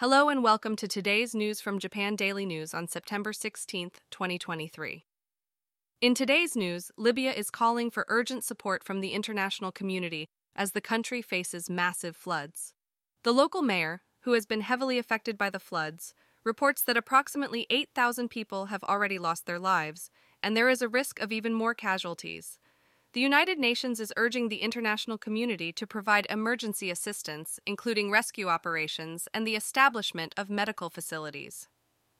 Hello and welcome to today's news from Japan Daily News on September 16th, 2023. In today's news, Libya is calling for urgent support from the international community as the country faces massive floods. The local mayor, who has been heavily affected by the floods, reports that approximately 8,000 people have already lost their lives, and there is a risk of even more casualties. The United Nations is urging the international community to provide emergency assistance, including rescue operations and the establishment of medical facilities.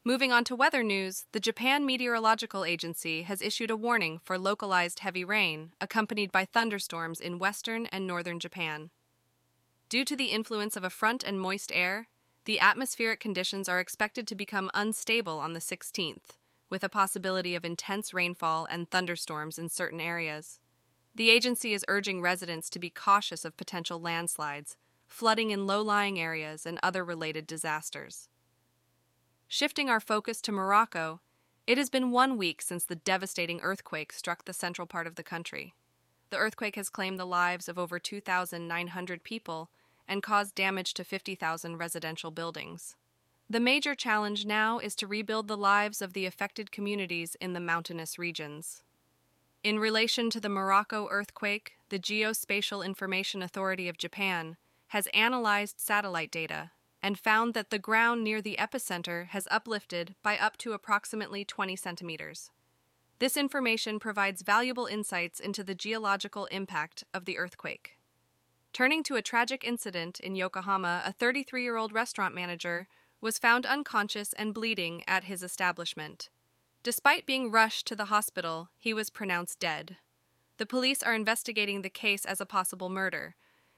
Moving on to weather news, the Japan Meteorological Agency has issued a warning for localized heavy rain, accompanied by thunderstorms in western and northern Japan. Due to the influence of a front and moist air, the atmospheric conditions are expected to become unstable on the 16th, with a possibility of intense rainfall and thunderstorms in certain areas. The agency is urging residents to be cautious of potential landslides, flooding in low lying areas, and other related disasters. Shifting our focus to Morocco, it has been one week since the devastating earthquake struck the central part of the country. The earthquake has claimed the lives of over 2,900 people and caused damage to 50,000 residential buildings. The major challenge now is to rebuild the lives of the affected communities in the mountainous regions. In relation to the Morocco earthquake, the Geospatial Information Authority of Japan has analyzed satellite data and found that the ground near the epicenter has uplifted by up to approximately 20 centimeters. This information provides valuable insights into the geological impact of the earthquake. Turning to a tragic incident in Yokohama, a 33 year old restaurant manager was found unconscious and bleeding at his establishment. Despite being rushed to the hospital, he was pronounced dead. The police are investigating the case as a possible murder,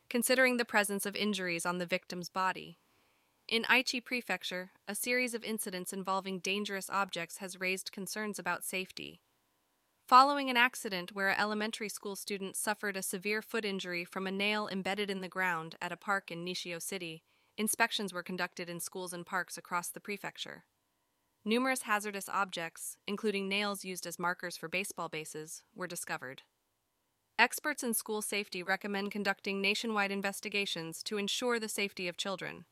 considering the presence of injuries on the victim's body. In Aichi Prefecture, a series of incidents involving dangerous objects has raised concerns about safety. Following an accident where an elementary school student suffered a severe foot injury from a nail embedded in the ground at a park in Nishio City, inspections were conducted in schools and parks across the prefecture. Numerous hazardous objects, including nails used as markers for baseball bases, were discovered. Experts in school safety recommend conducting nationwide investigations to ensure the safety of children.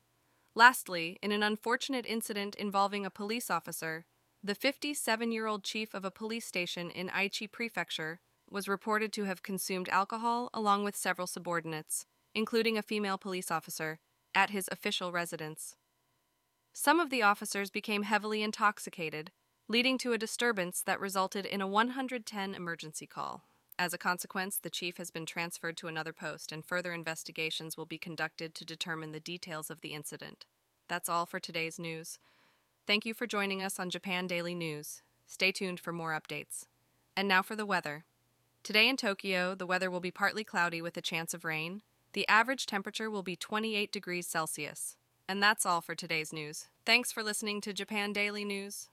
Lastly, in an unfortunate incident involving a police officer, the 57 year old chief of a police station in Aichi Prefecture was reported to have consumed alcohol along with several subordinates, including a female police officer, at his official residence. Some of the officers became heavily intoxicated, leading to a disturbance that resulted in a 110 emergency call. As a consequence, the chief has been transferred to another post, and further investigations will be conducted to determine the details of the incident. That's all for today's news. Thank you for joining us on Japan Daily News. Stay tuned for more updates. And now for the weather. Today in Tokyo, the weather will be partly cloudy with a chance of rain. The average temperature will be 28 degrees Celsius. And that's all for today's news. Thanks for listening to Japan Daily News.